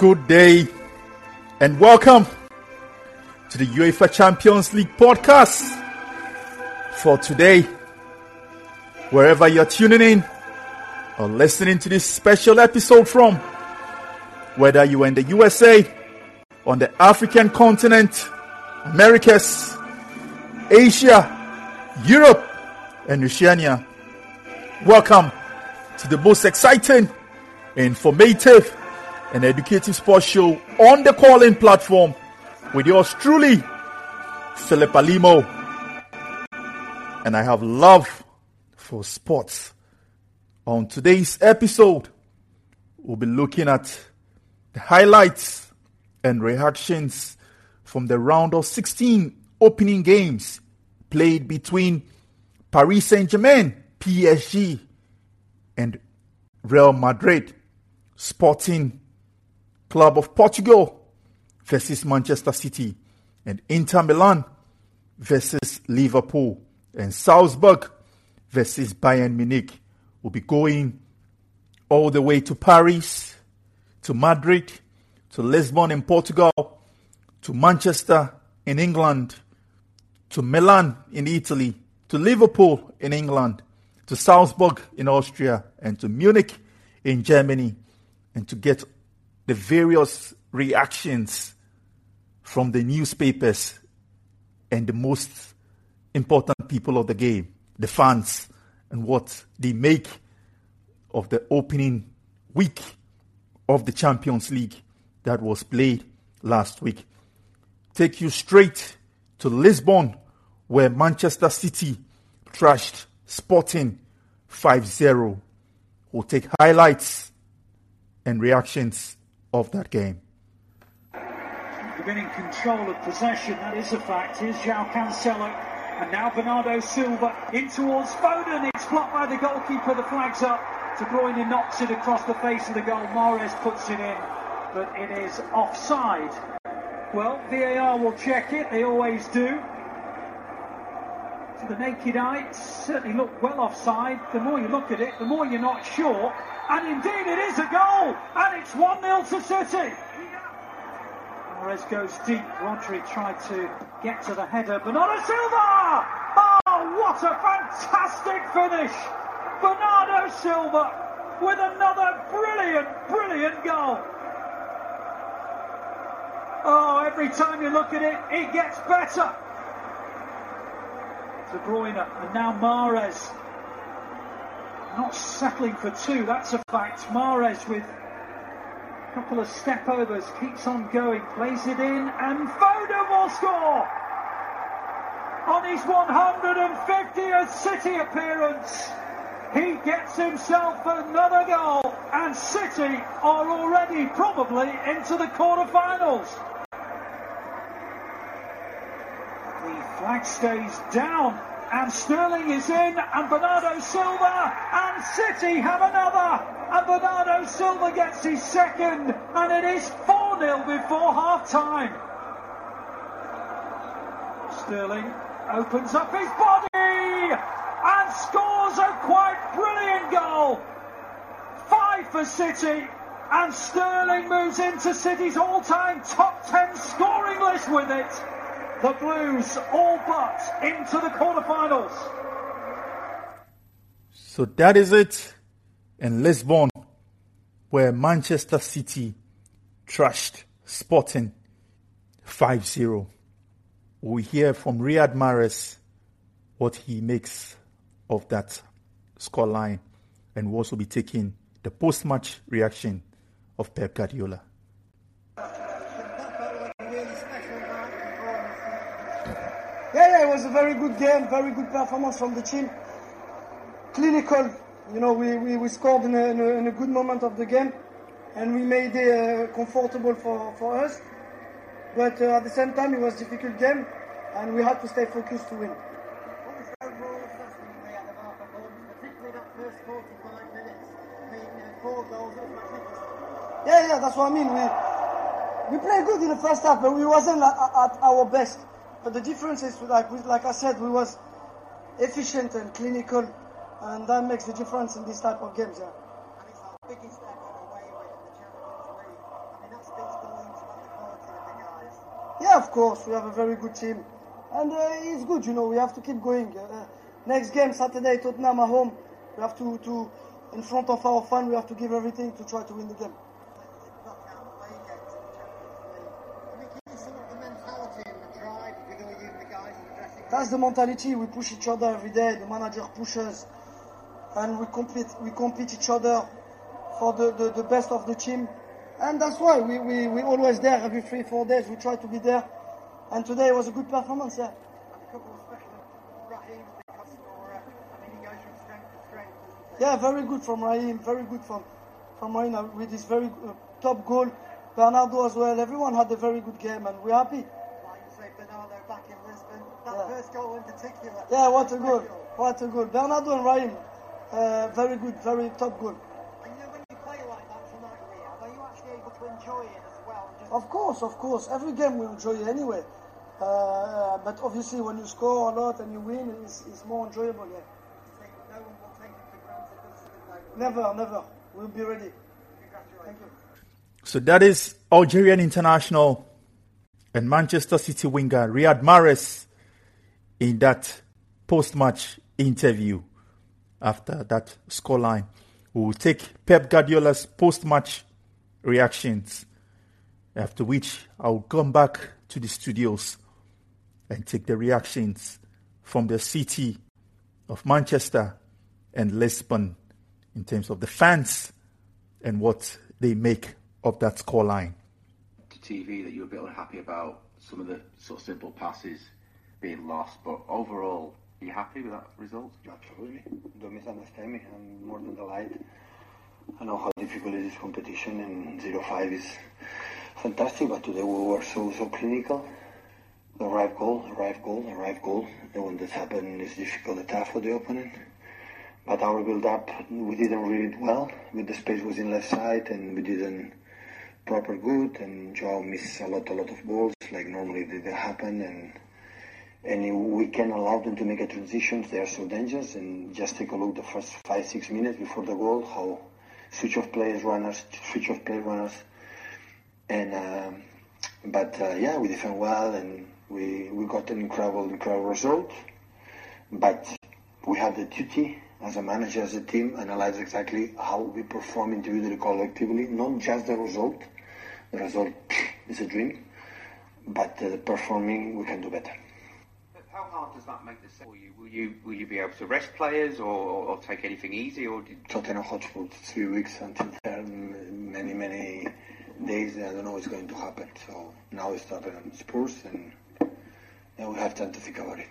Good day and welcome to the UEFA Champions League podcast for today. Wherever you're tuning in or listening to this special episode from, whether you're in the USA, on the African continent, Americas, Asia, Europe, and Oceania, welcome to the most exciting, informative, and educative sports show on the Callin platform with yours truly, Philip Alimo. And I have love for sports. On today's episode, we'll be looking at the highlights and reactions from the round of 16 opening games played between Paris Saint Germain, PSG, and Real Madrid, Sporting Club of Portugal versus Manchester City, and Inter Milan versus Liverpool, and Salzburg versus Bayern Munich will be going all the way to Paris, to Madrid, to Lisbon in Portugal, to Manchester in England, to Milan in Italy, to Liverpool in England, to Salzburg in Austria, and to Munich in Germany, and to get the various reactions from the newspapers and the most important people of the game, the fans, and what they make of the opening week of the Champions League that was played last week. Take you straight to Lisbon, where Manchester City trashed Sporting 5 0. We'll take highlights and reactions of that game. They've been in control of possession, that is a fact. Here's João Cancelo. And now Bernardo Silva in towards Foden. It's blocked by the goalkeeper. The flag's up. De Bruyne knocks it across the face of the goal. Mahrez puts it in, but it is offside. Well, VAR will check it. They always do to the naked eye, it certainly looked well offside. The more you look at it, the more you're not sure. And indeed, it is a goal, and it's 1 0 to City. Mahrez goes deep. Rodri tried to get to the header. Bernardo Silva! Oh, what a fantastic finish! Bernardo Silva with another brilliant, brilliant goal. Oh, every time you look at it, it gets better. De Bruyne and now Mahrez. Not settling for two, that's a fact. Mahrez with a couple of step overs, keeps on going, plays it in, and Foden will score! On his 150th City appearance, he gets himself another goal, and City are already probably into the quarter-finals. The flag stays down, and Sterling is in, and Bernardo Silva, and City have another, and Bernardo Silva gets his second, and it is 4 0 before half time. Sterling opens up his body and scores a quite brilliant goal. Five for City, and Sterling moves into City's all time top 10 scoring list with it the Blues all but into the quarterfinals. So that is it in Lisbon, where Manchester City trashed Sporting 5 0. We hear from Riyad Mahrez what he makes of that scoreline, and we'll also be taking the post match reaction of Pep Guardiola. Yeah, yeah, it was very good game, very good performance from the team. Clinical, you know, we, we, we scored in a, in, a, in a good moment of the game and we made it uh, comfortable for, for us. But uh, at the same time, it was a difficult game and we had to stay focused to win. Yeah, yeah, that's what I mean. We we played good in the first half, but we wasn't at, at our best. But the difference is, like, we, like I said, we was efficient and clinical, and that makes the difference in this type of games. Yeah. Yeah, of course, we have a very good team. And uh, it's good, you know, we have to keep going. Uh, next game, Saturday, Tottenham at home. We have to, to, in front of our fans, we have to give everything to try to win the game. That's the mentality. We push each other every day. The manager pushes, and we compete. We compete each other for the, the, the best of the team, and that's why we we we always there every three four days. We try to be there, and today was a good performance. Yeah. Yeah, very good from Raheem. Very good from from Raheem uh, with his very uh, top goal. Bernardo as well. Everyone had a very good game, and we're happy. That first goal in particular. Yeah, what a goal. What a goal. Bernardo and Raheem, uh, very good, very top goal. And you know, when you play like that tonight, Riyad, are you actually able to enjoy it as well? Just Of course, of course. Every game we enjoy it anyway. Uh, but obviously, when you score a lot and you win, it's, it's more enjoyable. Yeah. no one will take it for granted. Never, never. We'll be ready. Thank you. So that is Algerian international and Manchester City winger Riyad Mahrez in that post-match interview after that scoreline. We will take Pep Guardiola's post-match reactions. After which, I'll come back to the studios and take the reactions from the city of Manchester and Lisbon in terms of the fans and what they make of that scoreline. TV that you were a bit unhappy about some of the sort of simple passes being lost, but overall, are you happy with that result? Absolutely. Don't misunderstand me. I'm more than delighted. I know how difficult is this competition and 0-5 is fantastic, but today we were so, so clinical. The right goal, the right goal, the right goal. And when this happened, it's difficult and tough for the opponent. But our build-up, we didn't read it well. With the space was in left side and we didn't proper good and Joao missed a lot, a lot of balls like normally they happen and and we can allow them to make a transition. They are so dangerous. And just take a look the first five, six minutes before the goal, how switch of players, runners, switch of play runners. And um, but uh, yeah, we defend well, and we we got an incredible, incredible result. But we have the duty as a manager, as a team, analyze exactly how we perform individually, collectively, not just the result. The result is a dream, but uh, performing we can do better. How hard does that make the set for you? Will you will you be able to rest players or, or take anything easy, or did, Tottenham Hotspur three weeks until there, m- many many days. I don't know what's going to happen. So now it's Tottenham Spurs, and, and we have time to think about it.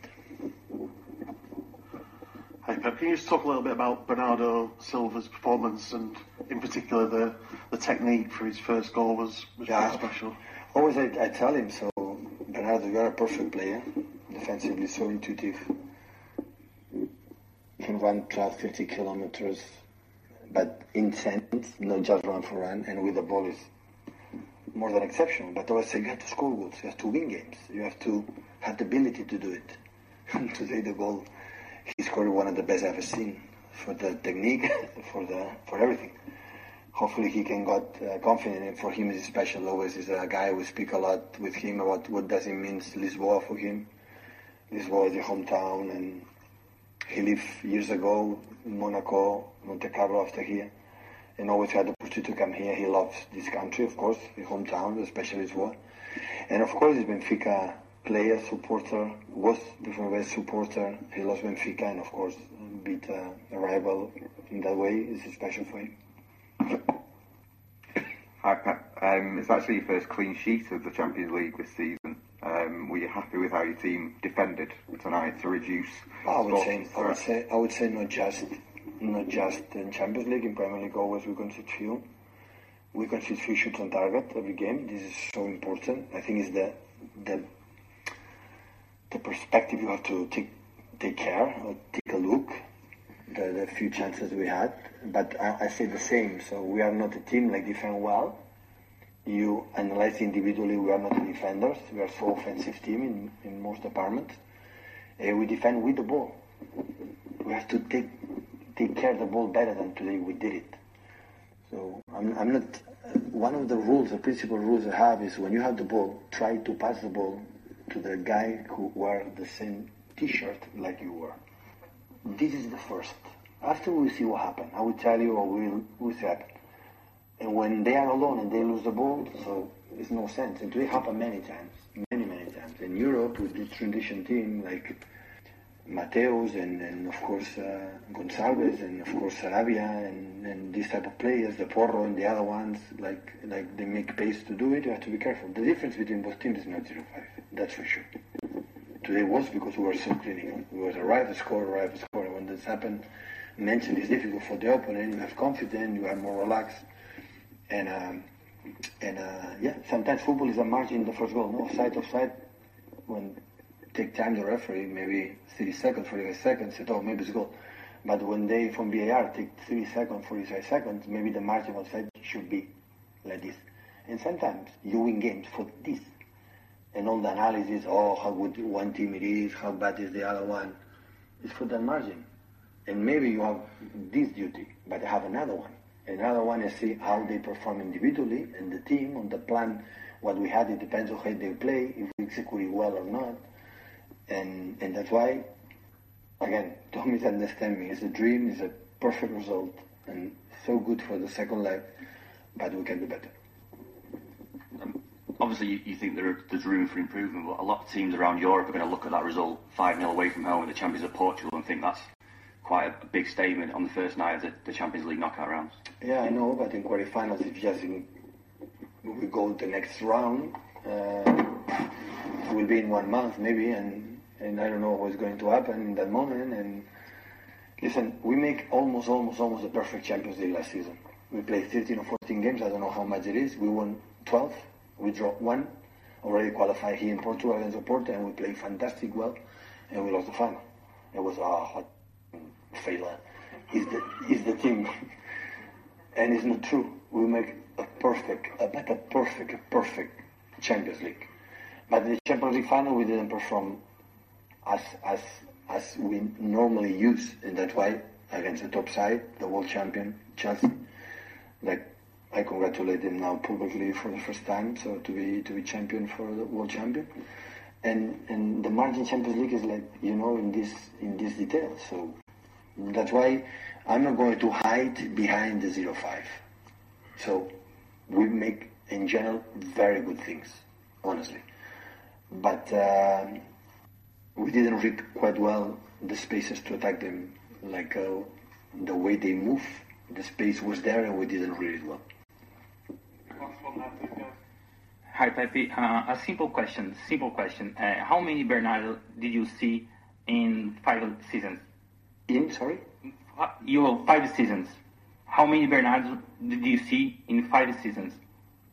Hey Pep, can you just talk a little bit about Bernardo Silva's performance and in particular the, the technique for his first goal was, was Yeah. pretty special. Always I, I tell him so. Bernardo, you are a perfect player, defensively so intuitive. You can run 12, 50 kilometers, but in intense, not just run for run, and with the ball is more than exceptional. But always say you have to score goals, you have to win games, you have to have the ability to do it. And today the goal, he scored one of the best I've ever seen for the technique, for the for everything. Hopefully he can got uh, confident. And for him, it's special. Always is a guy we speak a lot with him about what does it mean Lisboa for him. Lisboa was the hometown, and he lived years ago in Monaco, Monte Carlo after here, and always had the opportunity to come here. He loves this country, of course, his hometown, especially Lisboa. And of course, he's Benfica player, supporter, was West supporter. He loves Benfica, and of course, beat a rival in that way is special for him. Hi. Um, it's actually your first clean sheet of the Champions League this season. Um, were you happy with how your team defended tonight to reduce? I would say, I would say, I would say not just, not just in Champions League. In Premier League, always we concede few. We concede few shots on target every game. This is so important. I think it's the the the perspective you have to take take care or take a look. The, the few chances we had, but I, I say the same. So we are not a team like defend well. You analyze individually. We are not defenders. We are so offensive team in, in most departments. Uh, we defend with the ball. We have to take take care of the ball better than today we did it. So I'm, I'm not one of the rules, the principal rules I have is when you have the ball, try to pass the ball to the guy who wear the same T-shirt like you were. This is the first. After we see what happened, I will tell you what will will happen. And when they are alone and they lose the ball, so it's no sense. And it happened many times, many many times. In Europe with the transition team like Mateos and, and of course uh, Gonçalves and of course Sarabia and, and these type of players, the Porro and the other ones, like like they make pace to do it. You have to be careful. The difference between both teams is not 0-5, that's for sure. Today was because we were so clinical. We were arrive to score, arrive to score. When this happened, mentally it's difficult for the opponent. You have confidence, you are more relaxed, and um, and uh, yeah, sometimes football is a margin in the first goal. No offside, offside. When take time the referee, maybe 30 seconds, 45 seconds, say, oh, maybe it's goal. But when they from VAR take 30 seconds, 45 seconds, maybe the margin of offside should be like this. And sometimes you win games for this. And all the analysis, oh, how good one team it is, how bad is the other one, is for that margin. And maybe you have this duty, but I have another one. Another one is see how they perform individually and the team on the plan. What we had, it depends on how they play, if we execute it well or not. And, and that's why, again, don't misunderstand me. It's a dream, it's a perfect result, and so good for the second leg, but we can do better. Um, obviously, you, you think there, there's room for improvement, but a lot of teams around Europe are going to look at that result 5 0 away from home in the Champions of Portugal and think that's quite a big statement on the first night of the, the Champions League knockout rounds. Yeah, I know, but in quarterfinals, if just in, we go to the next round, uh, will be in one month maybe, and and I don't know what's going to happen in that moment. And listen, we make almost, almost, almost the perfect Champions League last season. We played 13 or 14 games. I don't know how much it is. We won 12. We drew one. Already qualified here in Portugal against Oporto, and we played fantastic well, and we lost the final. It was a hot failure. Is the is the team, and it's not true. We make a perfect, a better perfect, a perfect Champions League. But in the Champions League final, we didn't perform as as as we normally use, and that's why against the top side, the world champion Chelsea, like I congratulate them now publicly for the first time, so to be to be champion for the world champion, and and the margin Champions League is like you know in this in this detail, so that's why I'm not going to hide behind the zero five. So we make in general very good things, honestly, but. Uh, we didn't read quite well the spaces to attack them, like uh, the way they move. The space was there and we didn't read it well. Hi, Pepe. Uh, a simple question. Simple question. Uh, how many Bernardo did you see in five seasons? In sorry. You have five seasons. How many Bernardo did you see in five seasons?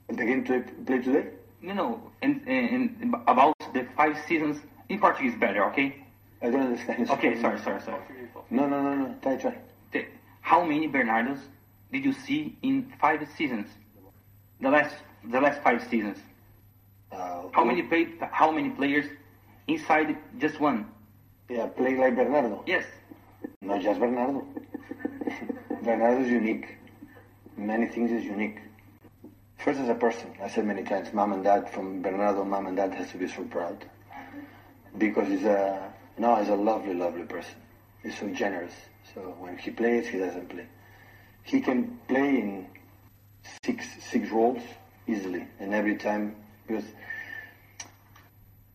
The game to play today? No, no. And, and about the five seasons in Portuguese better, okay? I don't understand. Okay, sorry, sorry, sorry. No, no, no, no. Try, try. How many Bernardos did you see in five seasons? The last, the last five seasons. Uh, how many play, How many players inside just one? Yeah, play like Bernardo. Yes. Not just Bernardo. Bernardo is unique. Many things is unique. First, as a person, I said many times, mom and dad from Bernardo, mom and dad has to be so proud because he's a no, he's a lovely, lovely person. He's so generous. So when he plays, he doesn't play. He can play in six six roles easily, and every time because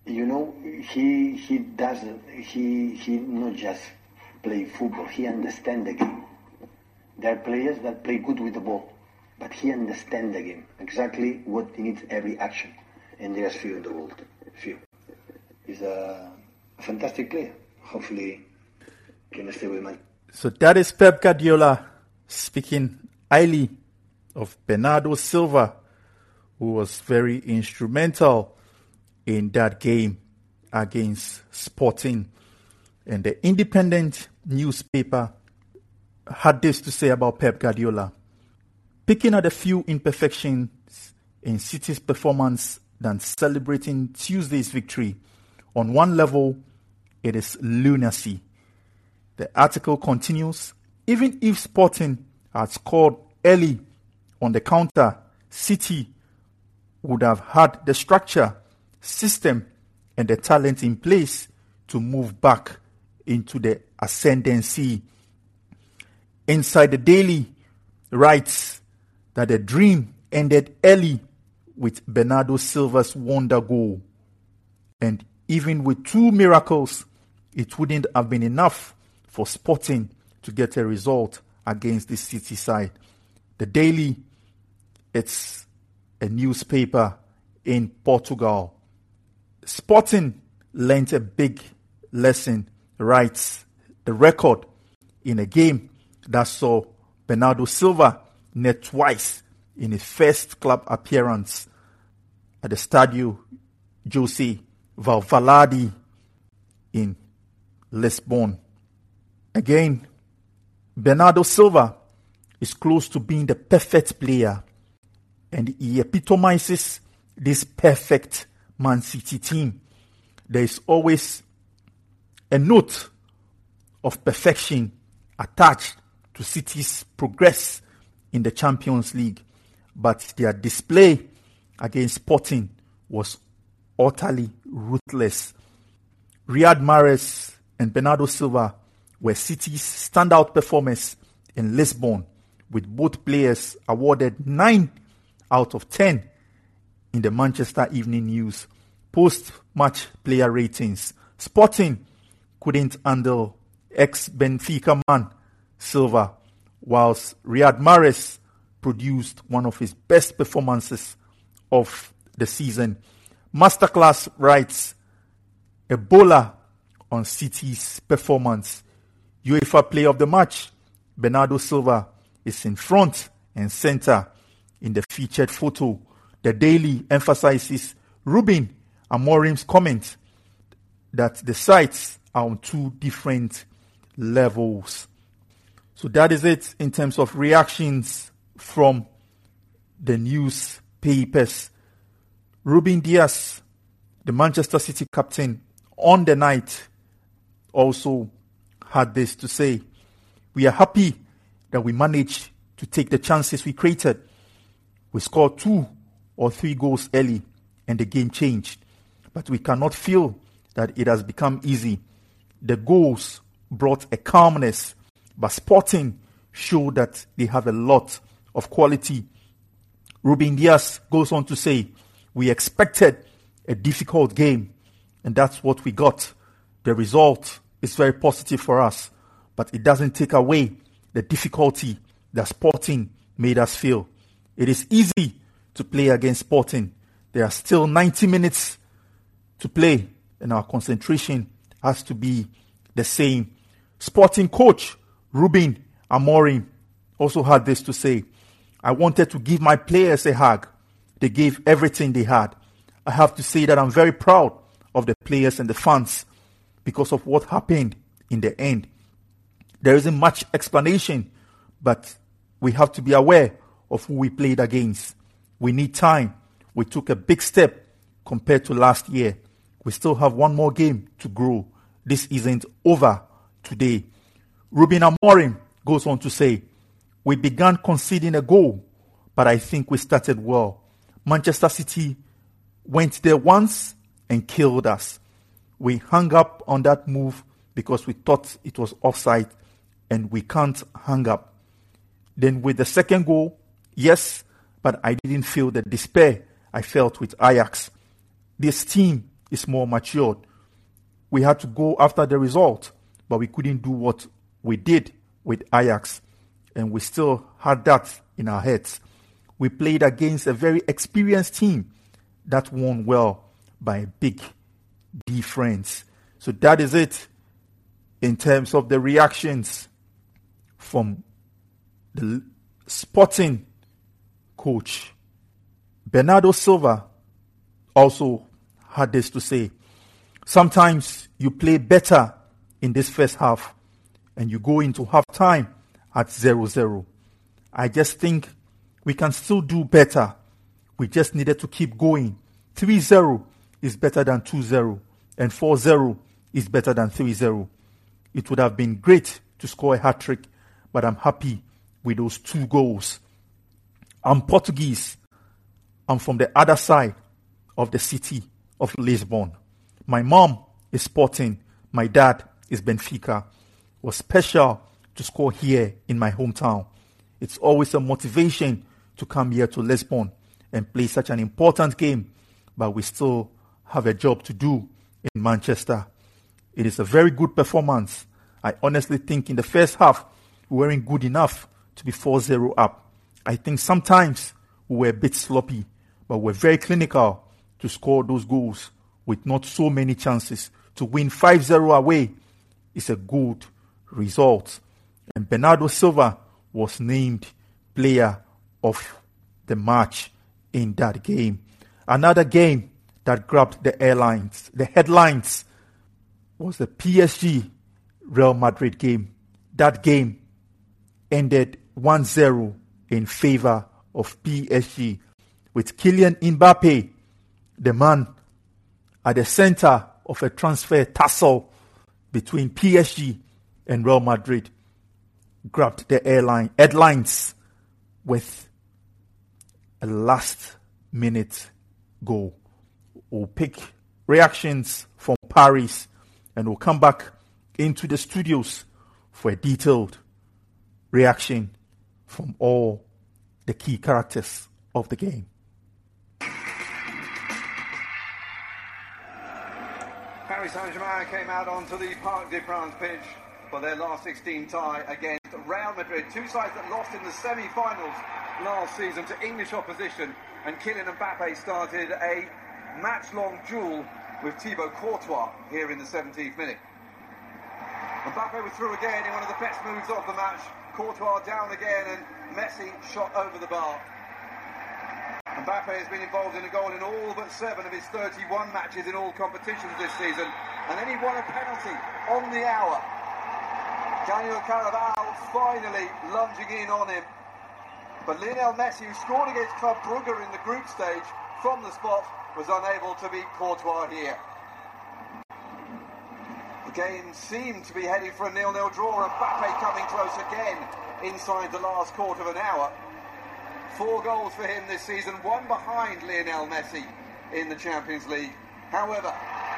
you know he he doesn't he he not just play football. He understands the game. There are players that play good with the ball, but he understands the game exactly what he needs every action, and there's few in the world, few He's a fantastic player. Hopefully, can stay with man. So that is Pep Guardiola speaking highly of Bernardo Silva, who was very instrumental in that game against Sporting. And the Independent newspaper had this to say about Pep Guardiola. Picking out a few imperfections in City's performance than celebrating Tuesday's victory on one level, it is lunacy. The article continues even if Sporting had scored early on the counter City would have had the structure, system, and the talent in place to move back into the ascendancy. Inside the Daily writes that the dream ended early with Bernardo Silva's wonder goal. And even with two miracles, it wouldn't have been enough for Sporting to get a result against the City side. The Daily, it's a newspaper in Portugal. Sporting learned a big lesson, writes the record in a game that saw Bernardo Silva net twice in his first club appearance at the Stadio Jose Alvalade in Lisbon. Again, Bernardo Silva is close to being the perfect player, and he epitomizes this perfect Man City team. There is always a note of perfection attached to City's progress in the Champions League, but their display against Sporting was utterly ruthless. Riyad Mahrez and Bernardo Silva were City's standout performers in Lisbon, with both players awarded 9 out of 10 in the Manchester Evening News post match player ratings. Sporting couldn't handle ex Benfica man Silva, whilst Riyad Mahrez produced one of his best performances of the season. Masterclass writes A Bola on City's performance. UEFA Player of the Match, Bernardo Silva, is in front and center in the featured photo. The Daily emphasizes Ruben Amorim's comment that the sites are on two different levels. So that is it in terms of reactions from the newspapers. Ruben Dias, the Manchester City captain, on the night also had this to say. We are happy that we managed to take the chances we created. We scored two or three goals early and the game changed. But we cannot feel that it has become easy. The goals brought a calmness but Sporting showed that they have a lot of quality. Ruben Dias goes on to say, We expected a difficult game, and that's what we got. The result is very positive for us, but it doesn't take away the difficulty that Sporting made us feel. It is easy to play against Sporting. There are still 90 minutes to play, and our concentration has to be the same. Sporting coach Ruben Amorim also had this to say I wanted to give my players a hug. They gave everything they had. I have to say that I'm very proud of the players and the fans because of what happened in the end. There isn't much explanation, but we have to be aware of who we played against. We need time. We took a big step compared to last year. We still have one more game to grow. This isn't over today. Ruben Amorim goes on to say, We began conceding a goal, but I think we started well. Manchester City went there once and killed us. We hung up on that move because we thought it was offside and we can't hang up. Then with the second goal, yes, but I didn't feel the despair I felt with Ajax. This team is more matured. We had to go after the result, but we couldn't do what we did with Ajax, and we still had that in our heads. We played against a very experienced team that won well by a big difference. So that is it in terms of the reactions from the sporting coach. Bernardo Silva also had this to say. Sometimes you play better in this first half and you go into half time at 0 0. I just think we can still do better. We just needed to keep going. 3 0 is better than 2 0, and 4 0 is better than 3 0. It would have been great to score a hat trick, but I'm happy with those two goals. I'm Portuguese. I'm from the other side of the city of Lisbon. My mom is Sporting. My dad is Benfica. It was special to score here in my hometown. It's always a motivation to come here to Lisbon and play such an important game, but we still have a job to do in Manchester. It is a very good performance. I honestly think in the first half, we weren't good enough to be 4 0 up. I think sometimes we were a bit sloppy, but we're very clinical to score those goals with not so many chances. To win 5 0 away is a good result. And Bernardo Silva was named player of the match in that game. Another game that grabbed the airlines, the headlines, was the PSG Real Madrid game. That game ended 1 0 in favor of PSG, with Kylian Mbappe, the man at the center of a transfer tussle between PSG and Real Madrid, grabbed the airline headlines with a last minute goal. We'll pick reactions from Paris and we'll come back into the studios for a detailed reaction from all the key characters of the game. Paris Saint-Germain came out onto the Parc des Princes pitch for their last 16 tie against Real Madrid, two sides that lost in the semi-finals last season to English opposition, and Kylian Mbappe started a match-long duel with Thibaut Courtois here in the 17th minute. Mbappe was through again in one of the best moves of the match. Courtois down again and Messi shot over the bar. Mbappe has been involved in a goal in all but seven of his 31 matches in all competitions this season. And then he won a penalty on the hour. Daniel Carvajal finally lunging in on him. But Lionel Messi, who scored against Club Brugge in the group stage from the spot, was unable to beat Courtois here. The game seemed to be heading for a nil-nil draw, and Mbappe coming close again inside the last quarter of an hour. Four goals for him this season, one behind Lionel Messi in the Champions League. However,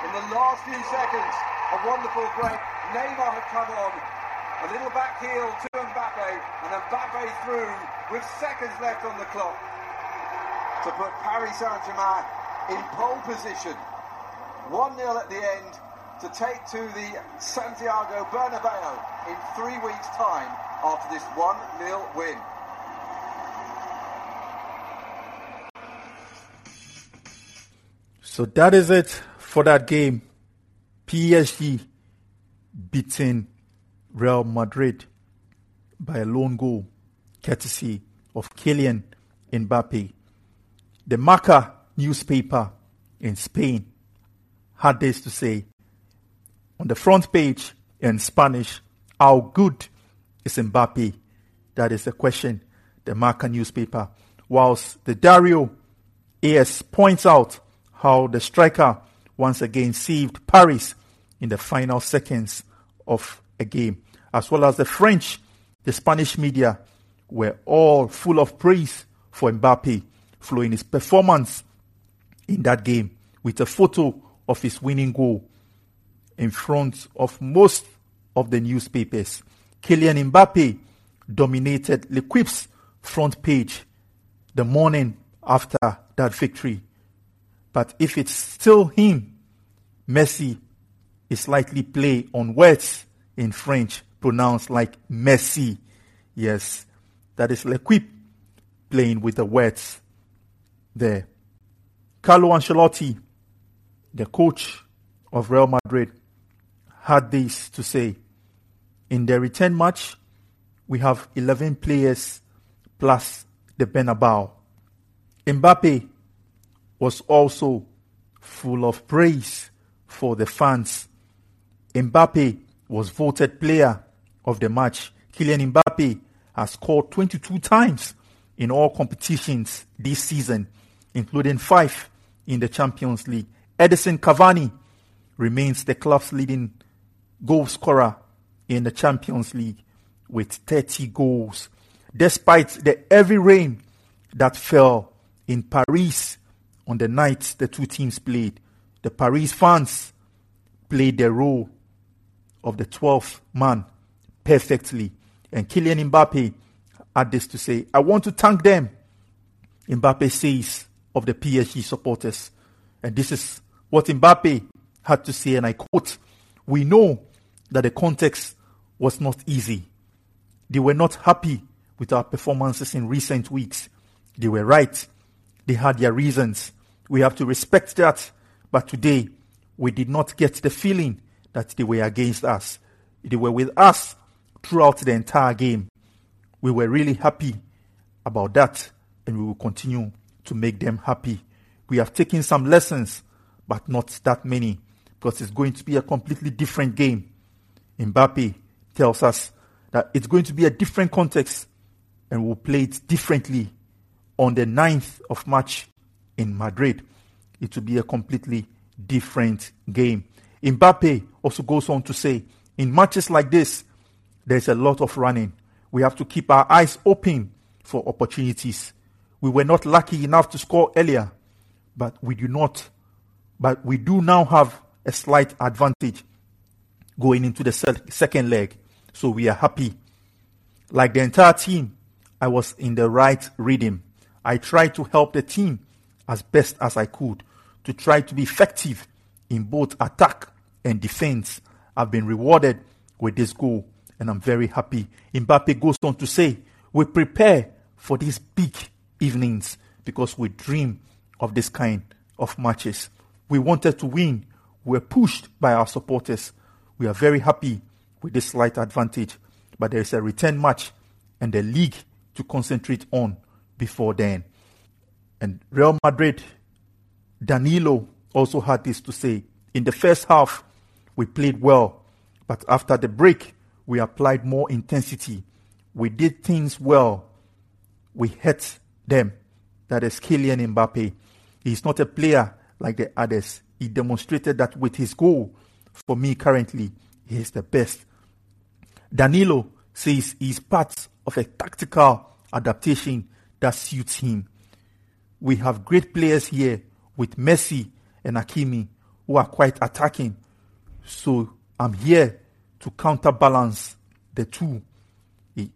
in the last few seconds, a wonderful break. Neymar had come on. A little back heel to Mbappe, and Mbappe through with seconds left on the clock to put Paris Saint-Germain in pole position. 1-0 at the end to take to the Santiago Bernabeu in three weeks' time after this 1-0 win. So that is it for that game. PSG beating Real Madrid by a lone goal, courtesy of Kylian Mbappe. The Marca newspaper in Spain had this to say on the front page in Spanish How good is Mbappe? That is the question, the Marca newspaper. Whilst the Diario AS points out how the striker once again saved Paris in the final seconds of a game, as well as the French, the Spanish media were all full of praise for Mbappe following his performance in that game with a photo of his winning goal in front of most of the newspapers. Kylian Mbappe dominated L'Equipe's front page the morning after that victory. But if it's still him, Messi is likely play on words in French pronounced like Messi. Yes, that is L'Equipe playing with the words there. Carlo Ancelotti, the coach of Real Madrid, had this to say. In the return match, we have 11 players plus the Bernabeu. Mbappe was also full of praise for the fans. Mbappe was voted player of the match. Kylian Mbappe has scored 22 times in all competitions this season, including five in the Champions League. Edinson Cavani remains the club's leading goal scorer in the Champions League with 30 goals. Despite the heavy rain that fell in Paris on the night the two teams played. The Paris fans played the role of the 12th man perfectly. And Kylian Mbappe had this to say I want to thank them. Mbappe says of the PSG supporters. And this is what Mbappe had to say, and I quote We know that the context was not easy. They were not happy with our performances in recent weeks. They were right. They had their reasons. We have to respect that. But today, we did not get the feeling that they were against us. They were with us throughout the entire game. We were really happy about that, and we will continue to make them happy. We have taken some lessons, but not that many, because it's going to be a completely different game. Mbappe tells us that it's going to be a different context, and we'll play it differently on the 9th of March in Madrid. It will be a completely different game. Mbappe also goes on to say, in matches like this, there's a lot of running. We have to keep our eyes open for opportunities. We were not lucky enough to score earlier, but we do not, but we do now have a slight advantage going into the second leg. So we are happy. Like the entire team, I was in the right rhythm. I tried to help the team as best as I could to try to be effective in both attack and defense. I've been rewarded with this goal and I'm very happy. Mbappe goes on to say, We prepare for these big evenings because we dream of this kind of matches. We wanted to win. We were pushed by our supporters. We are very happy with this slight advantage, but there is a return match and the league to concentrate on before then. And Real Madrid, Danilo also had this to say. In the first half, we played well, but after the break, we applied more intensity. We did things well. We hit them. That is Kylian Mbappe. He's not a player like the others. He demonstrated that with his goal. For me, currently, he is the best. Danilo says he's part of a tactical adaptation that suits him. We have great players here with Messi and Hakimi who are quite attacking. So I'm here to counterbalance the two. Eh,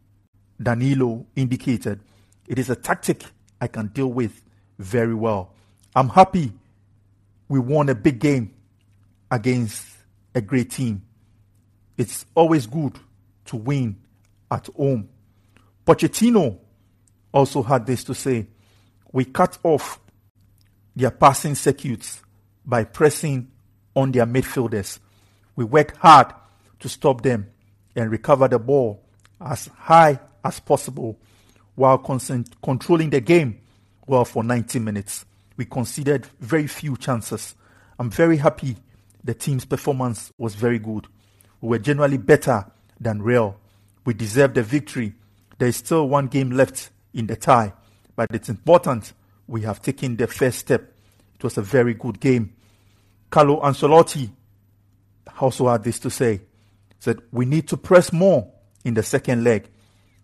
Danilo indicated it is a tactic I can deal with very well. I'm happy we won a big game against a great team. It's always good to win at home. Pochettino also had this to say we cut off their passing circuits by pressing on their midfielders. We worked hard to stop them and recover the ball as high as possible while controlling the game well for 90 minutes. We conceded very few chances. I'm very happy the team's performance was very good. We were generally better than Real. We deserved the victory. There is still one game left in the tie, but it's important we have taken the first step. It was a very good game. Carlo Ancelotti also had this to say said we need to press more in the second leg.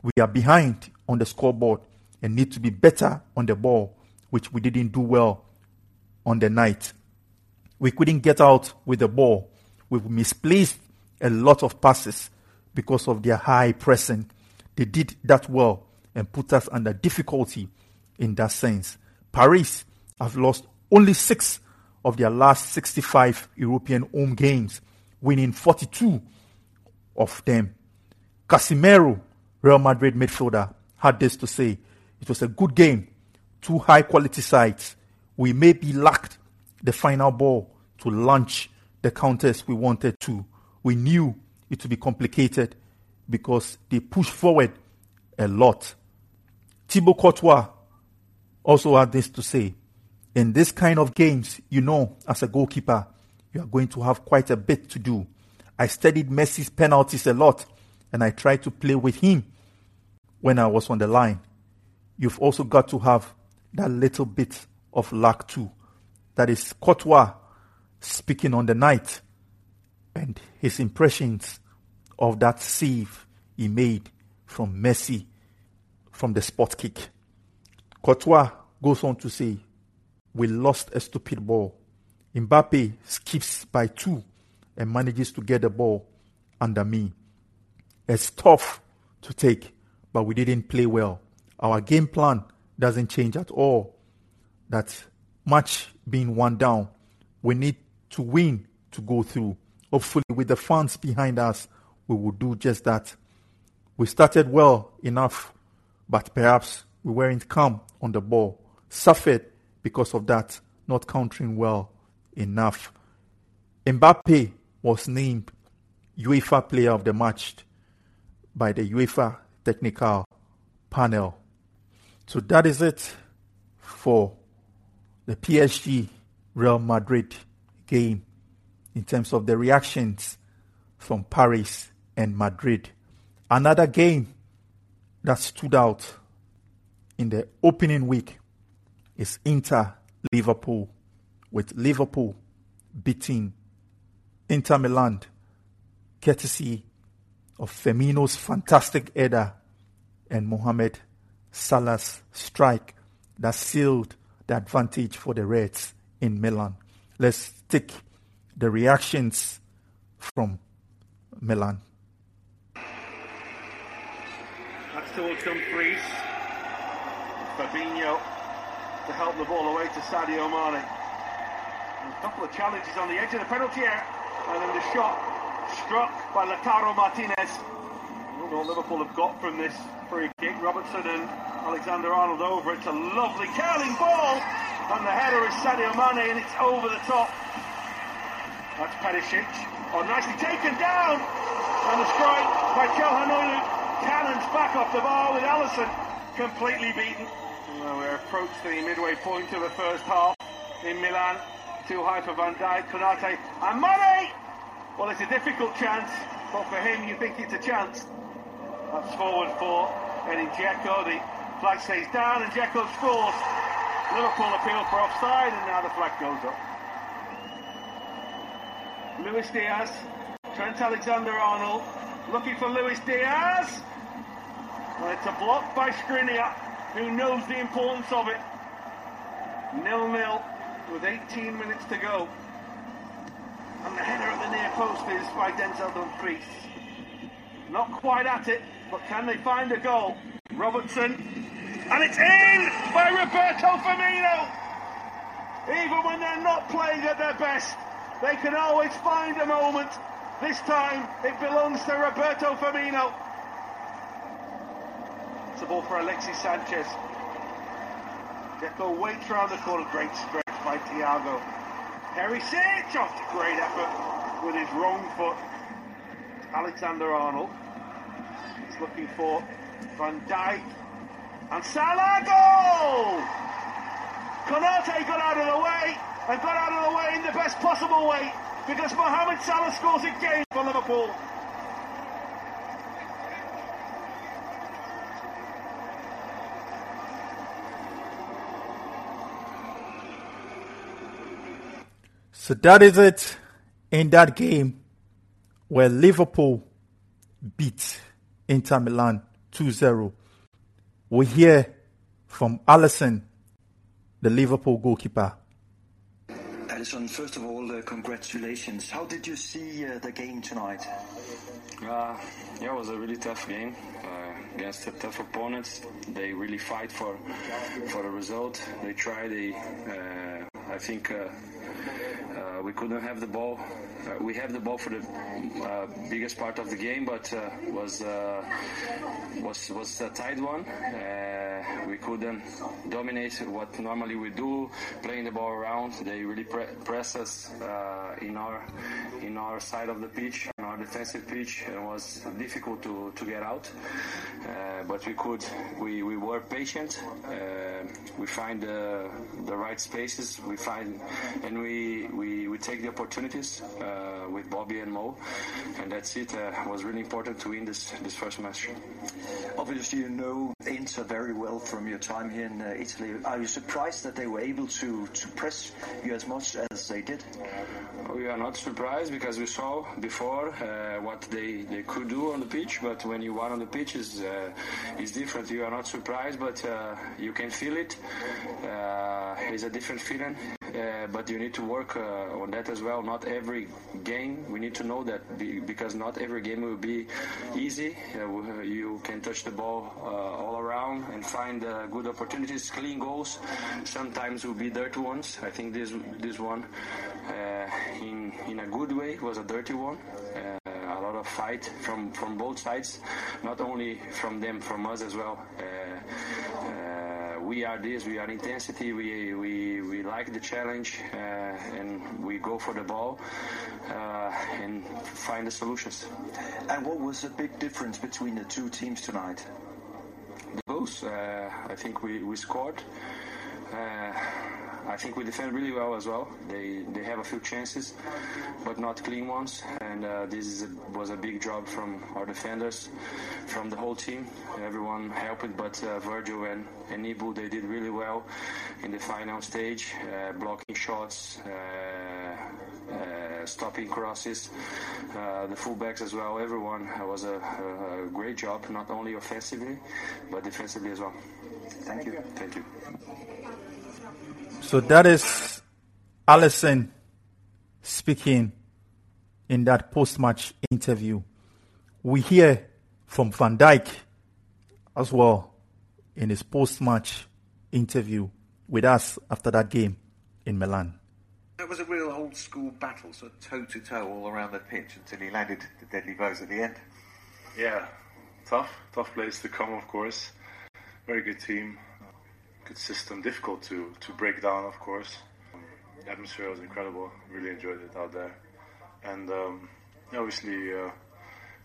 We are behind on the scoreboard and need to be better on the ball, which we didn't do well on the night. We couldn't get out with the ball. We misplaced a lot of passes because of their high pressing. They did that well and put us under difficulty in that sense. Paris have lost only six of their last 65 European home games, winning 42 of them. Casemiro, Real Madrid midfielder, had this to say. It was a good game, two high quality sides. We maybe lacked the final ball to launch the counters we wanted to. We knew it would be complicated because they pushed forward a lot. Thibaut Courtois also had this to say. In this kind of games, you know, as a goalkeeper, you are going to have quite a bit to do. I studied Messi's penalties a lot and I tried to play with him when I was on the line. You've also got to have that little bit of luck too. That is Courtois speaking on the night and his impressions of that save he made from Messi from the spot kick. Courtois goes on to say, We lost a stupid ball. Mbappe skips by two and manages to get the ball under me. It's tough to take, but we didn't play well. Our game plan doesn't change at all. That match being one down, we need to win to go through. Hopefully, with the fans behind us, we will do just that. We started well enough, but perhaps we weren't calm on the ball. Suffered because of that, not countering well enough. Mbappe was named UEFA Player of the Match by the UEFA Technical Panel. So that is it for the PSG Real Madrid game in terms of the reactions from Paris and Madrid. Another game that stood out in the opening week is Inter Liverpool, with Liverpool beating Inter Milan courtesy of Firmino's fantastic header and Mohamed Salah's strike that sealed the advantage for the Reds in Milan. Let's take the reactions from Milan. That's towards Dumfries. Fabinho to help the ball away to Sadio Mane. A couple of challenges on the edge of the penalty area. And then the shot struck by Lautaro Martinez. I don't know what Liverpool have got from this free kick. Robertson and Alexander Arnold over. It's a lovely curling ball. And the header is Sadio Mane and it's over the top. That's Perisic. Oh, nicely taken down. And the strike by Calhanoglu cannons back off the bar with Alisson completely beaten. Well, we're approached the midway point of the first half in Milan. Too high for Van Dijk, Konate and Mane! Well, it's a difficult chance, but for him, you think it's a chance. That's forward for Edin Dzeko. The flag stays down and Dzeko scores. Liverpool appeal for offside and now the flag goes up. Luis Diaz, Trent Alexander-Arnold, looking for Luis Diaz. It's a block by Skriniar, who knows the importance of it. Nil-nil with 18 minutes to go. And the header at the near post is by Denzel Dumfries. Not quite at it, but can they find a goal? Robertson. And it's in by Roberto Firmino. Even when they're not playing at their best, they can always find a moment. This time it belongs to Roberto Firmino. A ball for Alexis Sanchez. Dzeko waits around the corner. Great stretch by Thiago. Perisic off a great effort with his wrong foot. Alexander Arnold. He's looking for Van Dijk. And Salah goal! Konate got out of the way and got out of the way in the best possible way because Mohamed Salah scores again for Liverpool. So that is it in that game where Liverpool beat Inter Milan 2 0. We hear from Alisson, the Liverpool goalkeeper. Alisson, first of all, uh, congratulations. How did you see uh, the game tonight? Uh, yeah, it was a really tough game uh, against a tough opponents. They really fight for for the result. They try. They, uh, I think, uh, we couldn't have the ball. Uh, we have the ball for the uh, biggest part of the game, but uh, was uh, was was a tight one. Uh, we couldn't dominate what normally we do, playing the ball around. They really pre- press us in our in our side of the pitch, our defensive pitch. It was difficult to, to get out, uh, but we could. We, we were patient. Uh, we find the the right spaces. We find and we we, we take the opportunities uh, with Bobby and Mo, and that's it. Uh, was really important to win this this first match. Obviously, you know Inter very well from your time here in uh, Italy. Are you surprised that they were able to, to press you as much as they did? We are not surprised because we saw before uh, what they, they could do on the pitch, but when you are on the pitch is uh, different. You are not surprised, but uh, you can feel it. Uh, it's a different feeling. Uh, but you need to work uh, on that as well. Not every game, we need to know that be, because not every game will be easy. Uh, you can touch the ball uh, all around and find uh, good opportunities, clean goals. Sometimes will be dirty ones. I think this this one, in in a good way, was a dirty one. a lot of fight from from both sides, not only from them, from us as well we are this, we are intensity, we, we, we like the challenge, uh, and we go for the ball uh, and find the solutions. And what was the big difference between the two teams tonight? The goals. Uh, I think we, we scored. I think we defend really well as well. They they have a few chances, but not clean ones. And uh, this a, was a big job from our defenders, from the whole team. Everyone helped, but uh, Virgil and, and Ibou, they did really well in the final stage, uh, blocking shots. Uh, uh, stopping crosses, uh, the fullbacks as well. Everyone was a, a, a great job, not only offensively, but defensively as well. Thank you. Thank you. So that is Alisson speaking in that post-match interview. We hear from Van Dijk as well in his post-match interview with us after that game in Milan. That was a real old school battle, sort of toe to toe all around the pitch until he landed the deadly blows at the end. Yeah, tough, tough place to come, of course. Very good team good system, difficult to, to break down, of course. The atmosphere was incredible. Really enjoyed it out there, and um, obviously uh,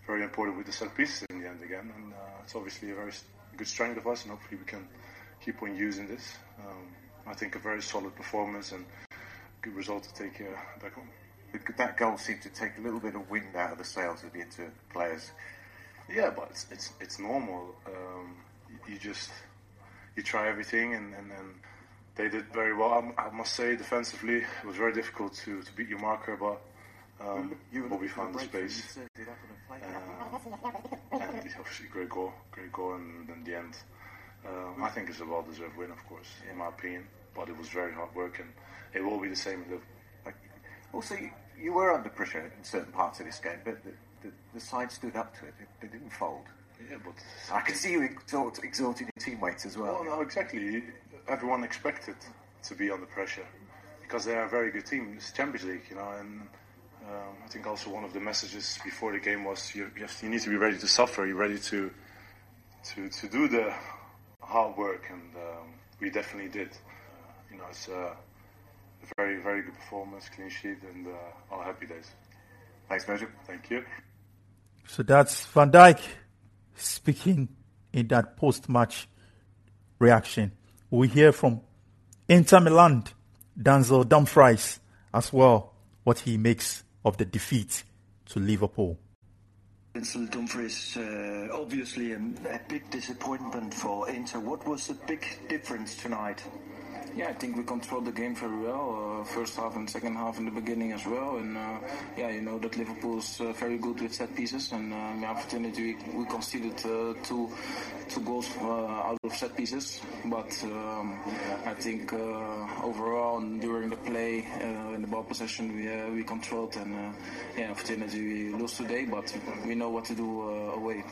very important with the set pieces in the end again. And uh, it's obviously a very good strength of us, and hopefully we can keep on using this. Um, I think a very solid performance and good result to take uh, back home. That goal seemed to take a little bit of wind out of the sails of the Inter players. Yeah, but it's it's, it's normal. Um, you just you try everything, and, and, and they did very well. I, I, must say, defensively, it was very difficult to, to beat your marker, but um, you but we found the space. Uh, and obviously, great goal, great goal, and in the end, um, I think it's a well-deserved win, of course, in my opinion. But it was very hard work, and it will be the same in Liverpool. Also, you, you were under pressure in certain parts of this game, but the, the, the side stood up to it. They, they didn't fold. Yeah, but I can see you exhort, exhorting your teammates as well. Well, no, exactly. Everyone expected to be under pressure because they are a very good team. It's Champions League, you know, and um, I think also one of the messages before the game was you, you, have, you need to be ready to suffer. You're ready to to to do the hard work, and um, we definitely did. Uh, you know, it's a very very good performance, clean sheet, and uh, all happy days. Thanks, Virgil. Thank you. So that's Van Dijk speaking in that post-match reaction. We hear from Inter Milan, Denzel Dumfries, as well, what he makes of the defeat to Liverpool. Denzel Dumfries, uh, obviously a, a big disappointment for Inter. What was the big difference tonight? Yeah, I think we controlled the game very well. Uh, first half and second half in the beginning as well. And uh, yeah, you know that Liverpool is uh, very good with set pieces. And uh, unfortunately, we, we conceded uh, two two goals uh, out of set pieces. But um, I think uh, overall during the play in the ball possession, we we controlled. And yeah, unfortunately, we lose today. But we know what to do away.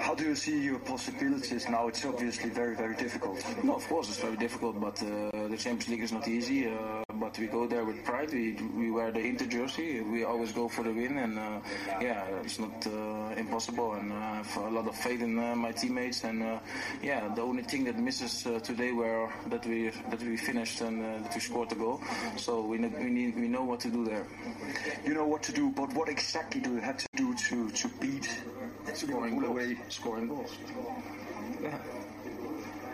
How do you see your possibilities now? It's obviously very very difficult. No, of course it's very difficult but uh, the Champions League is not easy. Uh, but we go there with pride. We we wear the Inter jersey. We always go for the win, and uh, yeah, it's not impossible. And I have a lot of faith in my teammates. And yeah, the only thing that misses today were that we that we finished and that we scored the goal. So we we need we know what to do there. You know what to do, but what exactly do you have to do to to beat scoring goals? Scoring goals. Yeah.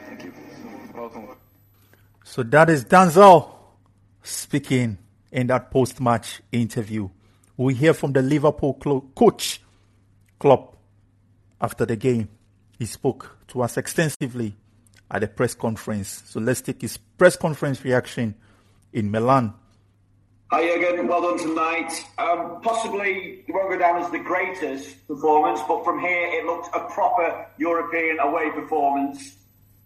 Thank you. Welcome. So that is Denzel speaking in that post-match interview. We hear from the Liverpool coach Klopp after the game. He spoke to us extensively at the press conference. So let's take his press conference reaction in Milan. Hi Jurgen, well done tonight. Um, possibly it won't go down as the greatest performance, but from here it looked a proper European away performance.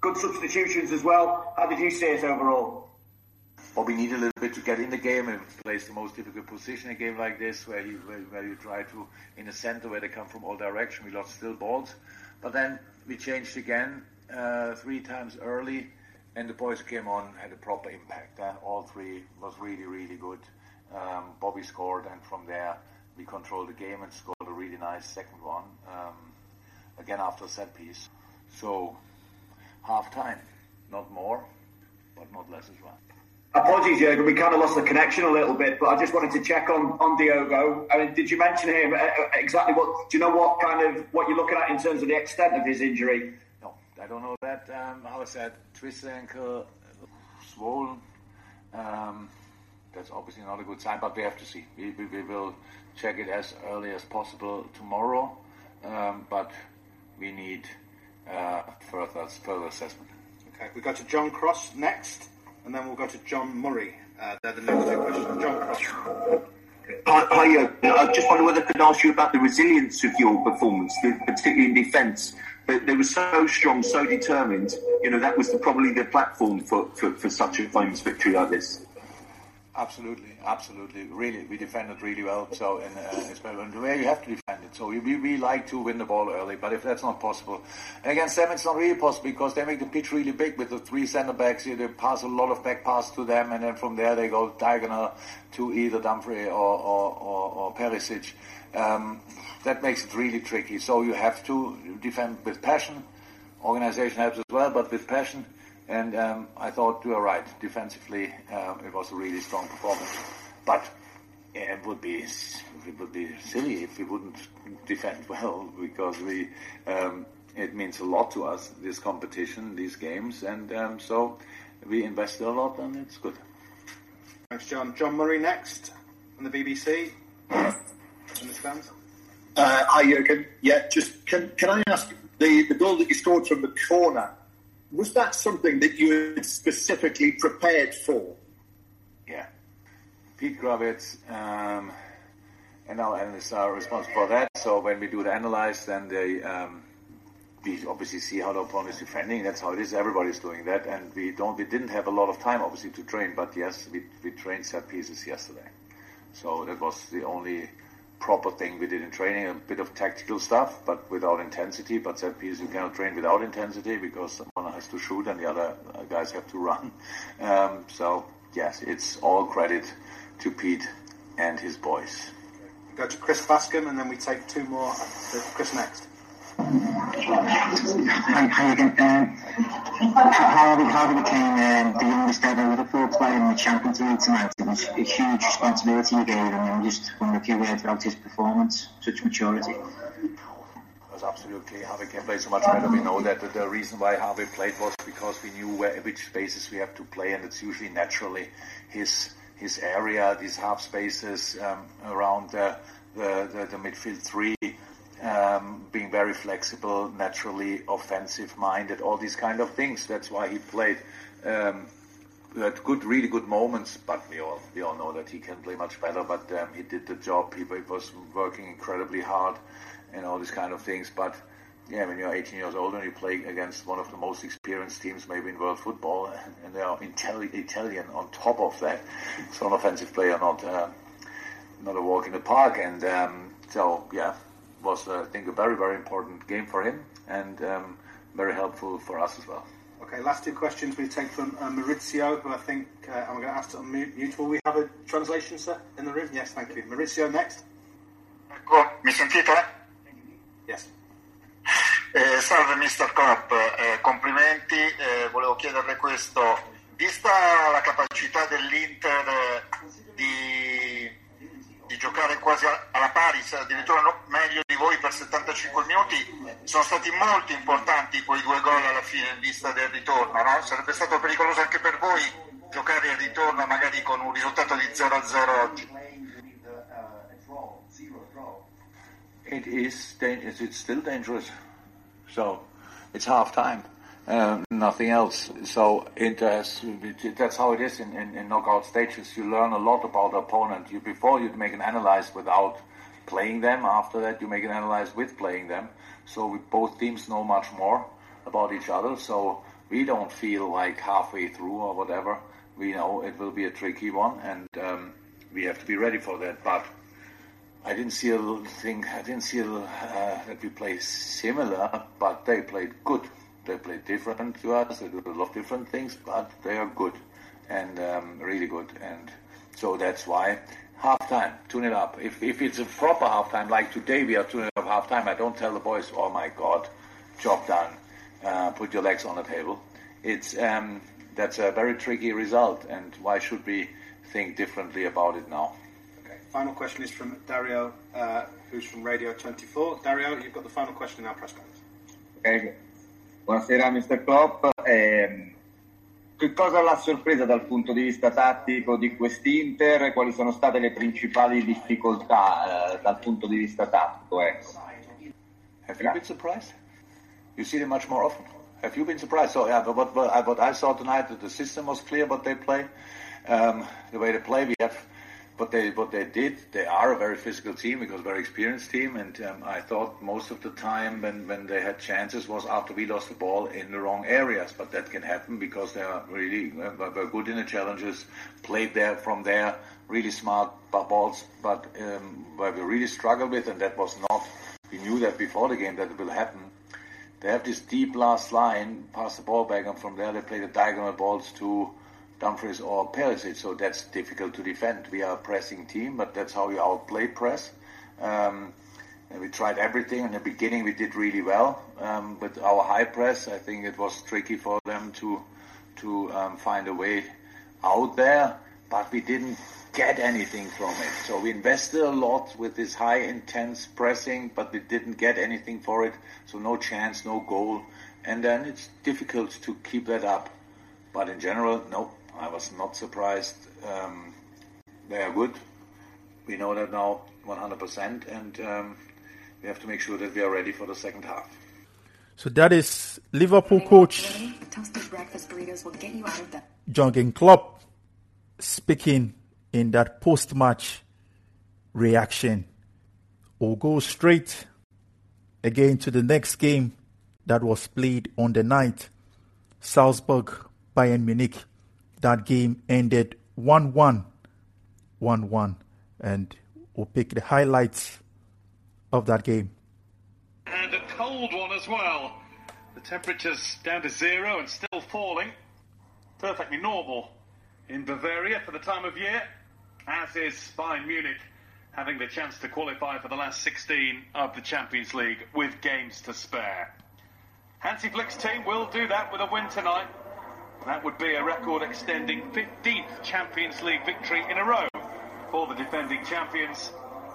Good substitutions as well. How did you see it overall? Well, we need a little bit to get in the game and plays the most difficult position in a game like this, where you where, where you try to in the center where they come from all direction. We lost still balls, but then we changed again uh, three times early, and the boys came on had a proper impact. Uh, all three was really really good. Um, Bobby scored, and from there we controlled the game and scored a really nice second one um, again after a set piece. So half time, not more, but not less as well. Apologies, Jurgen. We kind of lost the connection a little bit, but I just wanted to check on, on Diogo. I mean, did you mention him? Uh, uh, exactly what? Do you know what kind of what you're looking at in terms of the extent of his injury? No, I don't know that. Um, how is that? Twisted ankle, swollen. Um, that's obviously not a good sign, but we have to see. We, we, we will check it as early as possible tomorrow, um, but we need uh, further further assessment. Okay, we go to John Cross next and then we'll go to John Murray. Uh, they're the next two questions. John Cross. Hi, hi uh, I just wonder whether I could ask you about the resilience of your performance, particularly in defence. But they were so strong, so determined. You know, that was the, probably the platform for, for, for such a famous victory like this. Absolutely, absolutely. Really, we defended really well. So, uh, it's the way you have to defend it. So we, we like to win the ball early, but if that's not possible, and against them it's not really possible because they make the pitch really big with the three centre backs. They pass a lot of back pass to them, and then from there they go diagonal to either Dumfries or or, or, or Perisic. Um, that makes it really tricky. So you have to defend with passion. Organization helps as well, but with passion and um, I thought you were right. Defensively, um, it was a really strong performance. But it would be it would be silly if we wouldn't defend well because we um, it means a lot to us this competition, these games, and um, so we invested a lot, and it's good. Thanks, John. John Murray next on the BBC. In the stands. Uh, hi, Jurgen. Yeah, just can can I ask the the goal that you scored from the corner? Was that something that you had specifically prepared for? Yeah. Pete Krawietz um, and our analysts are responsible for that. So when we do the analyze, then they um, we obviously see how the opponent is defending. That's how it is. Everybody's doing that, and we don't. We didn't have a lot of time, obviously, to train. But yes, we we trained set pieces yesterday. So that was the only proper thing we did in training, a bit of tactical stuff, but without intensity. But set piece you cannot train without intensity because one has to shoot and the other guys have to run. Um, so yes, it's all credit to Pete and his boys. Go to Chris Bascombe and then we take two more. Chris next. Hi, hi again. Um, how did became um, the youngest ever Liverpool player in the Champions League tonight? It was a huge responsibility you gave him, and just wonder if you words about his performance, such maturity. Was absolutely Harvey can play so much better. We know that the reason why Harvey played was because we knew where which spaces we have to play, and it's usually naturally his his area, these half spaces um, around the, the, the, the midfield three um, being very flexible, naturally offensive minded, all these kind of things. That's why he played. Um, had good, really good moments, but we all we all know that he can play much better. But um, he did the job. He, he was working incredibly hard, and all these kind of things. But yeah, when you're 18 years old and you play against one of the most experienced teams maybe in world football, and they are Italian on top of that, so an offensive player, not uh, not a walk in the park. And um, so yeah, was, uh, I think, a very, very important game for him and um, very helpful for us as well. Okay, last two questions we take from uh, Maurizio, who I think uh, I'm going to ask to unmute. Will we have a translation, sir, in the room? Yes, thank you. Maurizio, next. Ecco, mi sentite? Yes. Eh, salve Mr. Klopp, eh, complimenti. Eh, volevo chiederle questo. Vista la capacità dell'Inter eh, di di giocare quasi alla pari, addirittura no, meglio di voi per 75 minuti, sono stati molto importanti quei due gol alla fine in vista del ritorno, no? Sarebbe stato pericoloso anche per voi giocare il ritorno magari con un risultato di 0-0 oggi. It is, it's still dangerous. So it's half time. Uh, nothing else. So has, that's how it is in, in, in, knockout stages. You learn a lot about the opponent. You before you make an analyze without playing them. After that, you make an analyze with playing them. So we, both teams know much more about each other. So we don't feel like halfway through or whatever. We know it will be a tricky one, and um, we have to be ready for that. But I didn't see a thing. I didn't see a, uh, that we play similar, but they played good. They play different to us. They do a lot of different things, but they are good and um, really good. And so that's why halftime, tune it up. If if it's a proper halftime, like today we are tuning up halftime, I don't tell the boys, "Oh my God, job done. Uh, put your legs on the table." It's um, that's a very tricky result, and why should we think differently about it now? Okay. Final question is from Dario, uh, who's from Radio 24. Dario, you've got the final question in our press conference. Okay. Buonasera, Mr. Klopp. Eh, che cosa l'ha sorpresa dal punto di vista tattico di quest'Inter? Quali sono state le principali difficoltà eh, dal punto di vista tattico? Ecco. Have you been surprised? You see them much more often. Have you been surprised? So yeah, what, what, what I saw tonight, the system was clear. What they play, um, the way they play, we have what they what they did. They are a very physical team because very experienced team, and um, I thought most of the time when when they had chances was after we lost the ball in the wrong areas. But that can happen because they are really uh, were good in the challenges, played there from there, really smart balls. But um, where we really struggled with, and that was not. We knew that before the game that it will happen they have this deep last line, pass the ball back, and from there they play the diagonal balls to Dumfries or Perisic. So that's difficult to defend. We are a pressing team, but that's how we outplay press. Um, we tried everything. In the beginning, we did really well um, with our high press. I think it was tricky for them to to um, find a way out there, but we didn't get anything from it. So we invested a lot with this high intense pressing, but we didn't get anything for it. So no chance, no goal. And then it's difficult to keep that up. But in general, no, I was not surprised. Um, they are good. We know that now 100%, and um, we have to make sure that we are ready for the second half. So that is Liverpool coach Jurgen Klopp speaking in that post match reaction. We'll go straight again to the next game that was played on the night Salzburg Bayern Munich. That game ended 1 1. 1 1. And we'll pick the highlights of that game. And a cold one as well. The temperature's down to zero and still falling. Perfectly normal in Bavaria for the time of year as is Bayern Munich having the chance to qualify for the last 16 of the Champions League with games to spare. Hansi Flick's team will do that with a win tonight. That would be a record extending 15th Champions League victory in a row for the defending champions.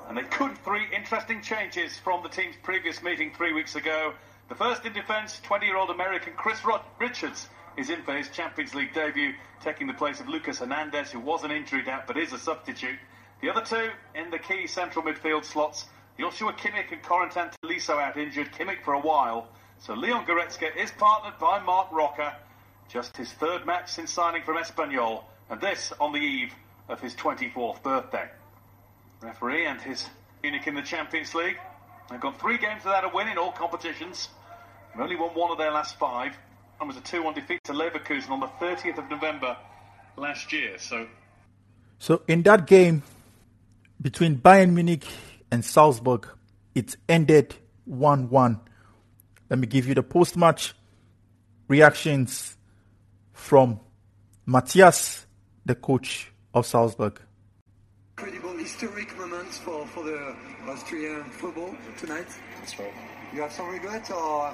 And they could three interesting changes from the team's previous meeting three weeks ago. The first in defence, 20-year-old American Chris Richards is in for his Champions League debut, taking the place of Lucas Hernandez, who was an injury doubt but is a substitute. The other two in the key central midfield slots, Joshua Kimmich and Corentin Tolisso out injured, Kimmich for a while. So Leon Goretzka is partnered by Marc Roca, just his third match since signing from Espanyol, and this on the eve of his 24th birthday. Referee and his Munich in the Champions League. They've got three games without a win in all competitions. They've only won one of their last five and was a 2-1 defeat to Leverkusen on the 30th of November last year. So, so in that game between Bayern Munich and Salzburg, it ended 1-1. Let me give you the post-match reactions from Matthias, the coach of Salzburg. Incredible historic moment for, for the Austrian football tonight. That's right. You have some regrets, or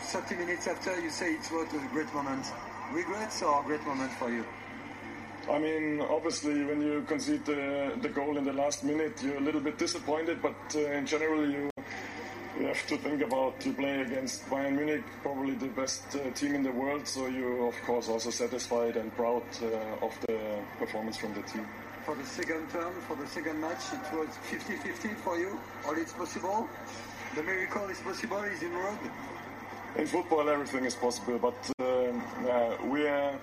30 minutes after you say it was a great moment. Regrets or a great moment for you? I mean, obviously, when you concede the, the goal in the last minute, you're a little bit disappointed, but uh, in general, you, you have to think about you play against Bayern Munich, probably the best uh, team in the world, so you're, of course, also satisfied and proud uh, of the performance from the team. For the second term, for the second match, it was 50 50 for you, or it's possible? The miracle is possible, is in road? in football everything is possible. But uh, we are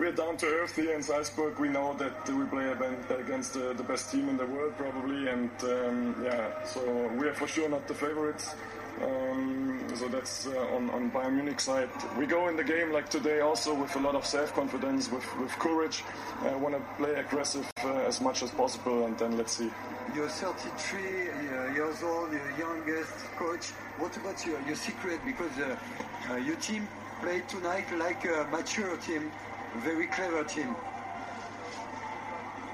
we're down to earth here in Salzburg. We know that we play against uh, the best team in the world, probably, and um, yeah, so we are for sure not the favorites. Um, so that's uh, on, on Bayern Munich side. We go in the game like today also with a lot of self-confidence, with, with courage. I uh, want to play aggressive uh, as much as possible, and then let's see. You're 33 uh, years old, you're youngest coach. What about your, your secret? Because uh, uh, your team played tonight like a mature team, very clever team.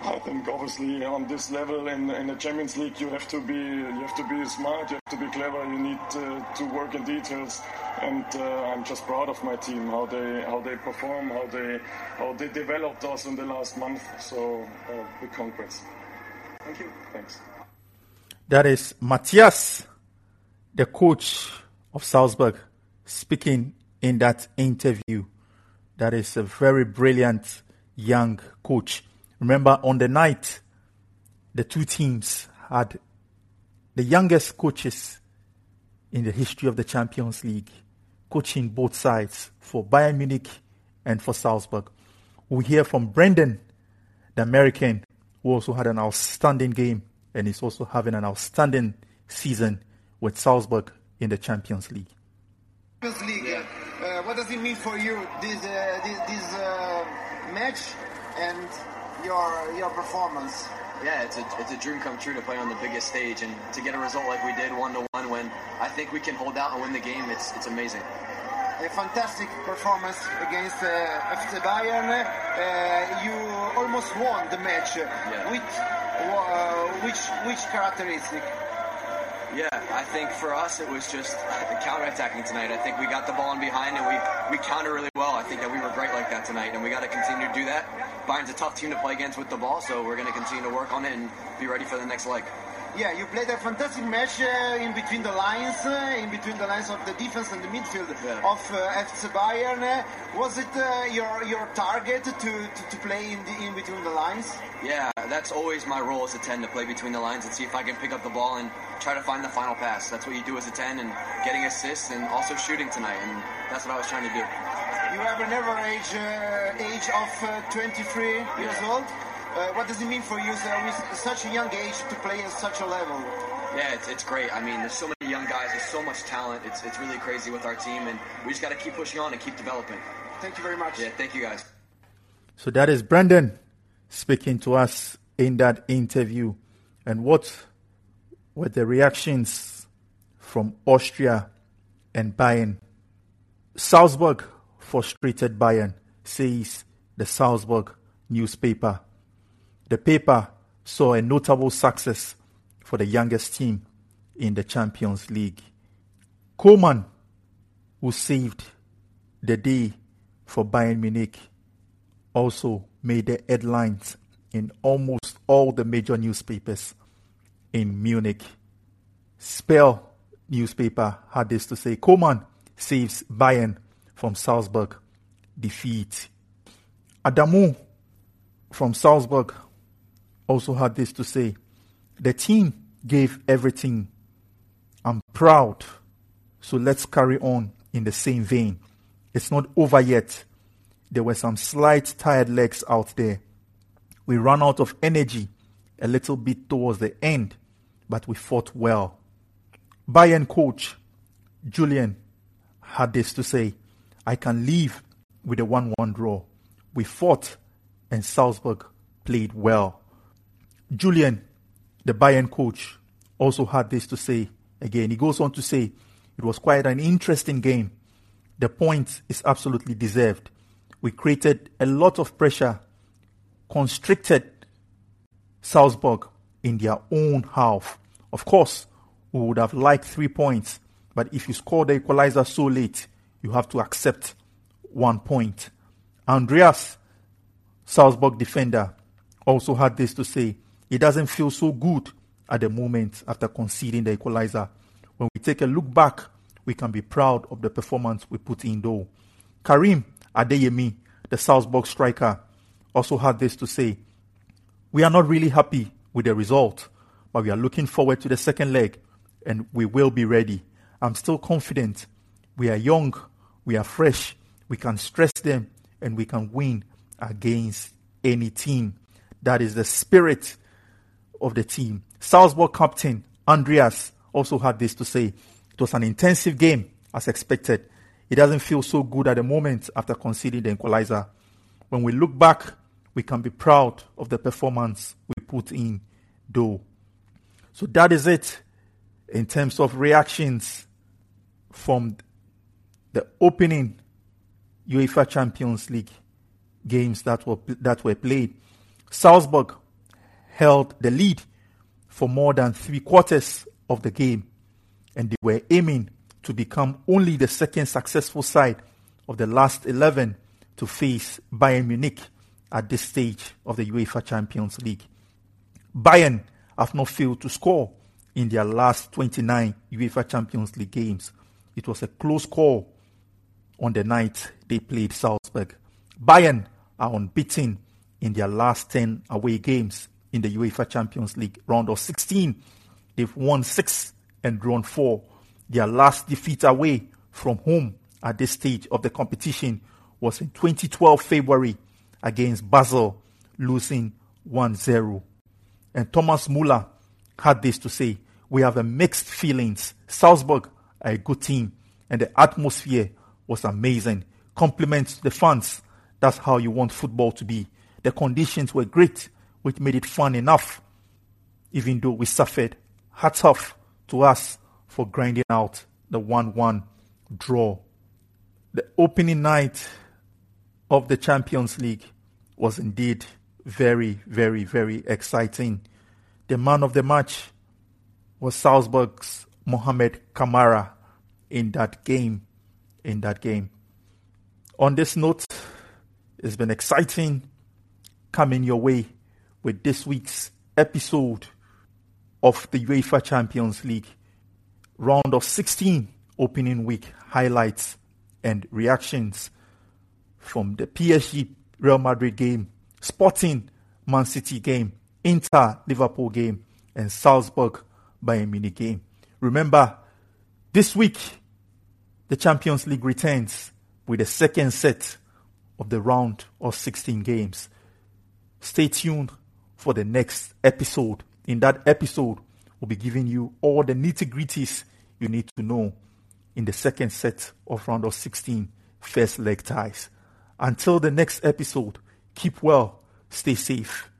I think obviously on this level in, in the Champions League you have to be you have to be smart, you have to be clever, you need to, to work in details, and uh, I'm just proud of my team how they how they perform, how they how they developed us in the last month. So uh, big congrats. Thank you. Thanks. That is Matthias, the coach of Salzburg, speaking in that interview. That is a very brilliant young coach. Remember, on the night, the two teams had the youngest coaches in the history of the Champions League, coaching both sides for Bayern Munich and for Salzburg. We hear from Brenden, the American, who also had an outstanding game and is also having an outstanding season with Salzburg in the Champions League. Champions League, what does it mean for you this uh, this, this uh, match and your your performance? Yeah, it's a it's a dream come true to play on the biggest stage and to get a result like we did, one to one, when I think we can hold out and win the game. It's it's amazing. A fantastic performance against uh, FC Bayern. Uh, you almost won the match. Yeah. With uh, which which characteristic? Yeah, I think for us it was just counter-attacking tonight. I think we got the ball in behind and we, we counter really well. I think that we were great like that tonight, and we got to continue to do that. Bayern's a tough team to play against with the ball, so we're going to continue to work on it and be ready for the next leg. Yeah, you played a fantastic match uh, in between the lines, uh, in between the lines of the defense and the midfield Yeah. of uh, FC Bayern. Uh, was it uh, your your target to, to, to play in the, in between the lines? Yeah, that's always my role as a 10 to play between the lines and see if I can pick up the ball and try to find the final pass. That's what you do as a 10 and getting assists and also shooting tonight, and that's what I was trying to do. You have an average uh, age of uh, 23 years old. Uh, what does it mean for you uh, with such a young age to play at such a level? Yeah, it's, it's great. I mean, there's so many young guys, there's so much talent. It's, it's really crazy with our team, and we just got to keep pushing on and keep developing. Thank you very much. Yeah, thank you guys. So that is Brenden speaking to us in that interview. And what were the reactions from Austria and Bayern? Salzburg frustrated Bayern, says the Salzburg newspaper. The paper saw a notable success for the youngest team in the Champions League. Coman, who saved the day for Bayern Munich, also made the headlines in almost all the major newspapers in Munich. Spell newspaper had this to say Coman saves Bayern from Salzburg defeat. Adamu from Salzburg also had this to say The team gave everything. I'm proud. So let's carry on in the same vein. It's not over yet. There were some slight tired legs out there. We ran out of energy a little bit towards the end, but we fought well. Bayern coach Julian had this to say I can live with a 1 1 draw. We fought and Salzburg played well. Julian, the Bayern coach, also had this to say again. He goes on to say it was quite an interesting game. The point is absolutely deserved. We created a lot of pressure, constricted Salzburg in their own half. Of course, we would have liked three points, but if you score the equalizer so late, you have to accept one point. Andreas, Salzburg defender, also had this to say it doesn't feel so good at the moment after conceding the equalizer. When we take a look back, we can be proud of the performance we put in though. Karim Adeyemi, the Salzburg striker, also had this to say We are not really happy with the result, but we are looking forward to the second leg and we will be ready. I'm still confident We are young, we are fresh, we can stress them, and we can win against any team. That is the spirit of the team. Salzburg captain Andreas also had this to say. It was an intensive game as expected. It doesn't feel so good at the moment after conceding the equalizer. When we look back, we can be proud of the performance we put in, though. So that is it in terms of reactions from the opening UEFA Champions League games that were that were played. Salzburg held the lead for more than three quarters of the game, and they were aiming to become only the second successful side of the last 11 to face Bayern Munich at this stage of the UEFA Champions League. Bayern have not failed to score in their last 29 UEFA Champions League games. It was a close call on the night they played Salzburg. Bayern are unbeaten in their last 10 away games in the UEFA Champions League round of 16. They've won six and drawn four. Their last defeat away from home at this stage of the competition was in 2012 February against Basel, losing 1-0. And Thomas Muller had this to say, we have a mixed feelings. Salzburg are a good team and the atmosphere was amazing. Compliments to the fans. That's how you want football to be. The conditions were great, which made it fun enough, even though we suffered. Hats off to us for grinding out the 1 1 draw. The opening night of the Champions League was indeed very, very, very exciting. The man of the match was Salzburg's Mohamed Camara in that game. In that game. On this note, it's been exciting coming your way with this week's episode of the UEFA Champions League round of 16 opening week highlights and reactions from the PSG Real Madrid game, Sporting Man City game, Inter Liverpool game, and Salzburg Bayern Munich game. Remember, this week the Champions League returns with the second set of the round of 16 games. Stay tuned for the next episode. In that episode, we'll be giving you all the nitty gritties you need to know in the second set of round of 16 first leg ties. Until the next episode, keep well, stay safe,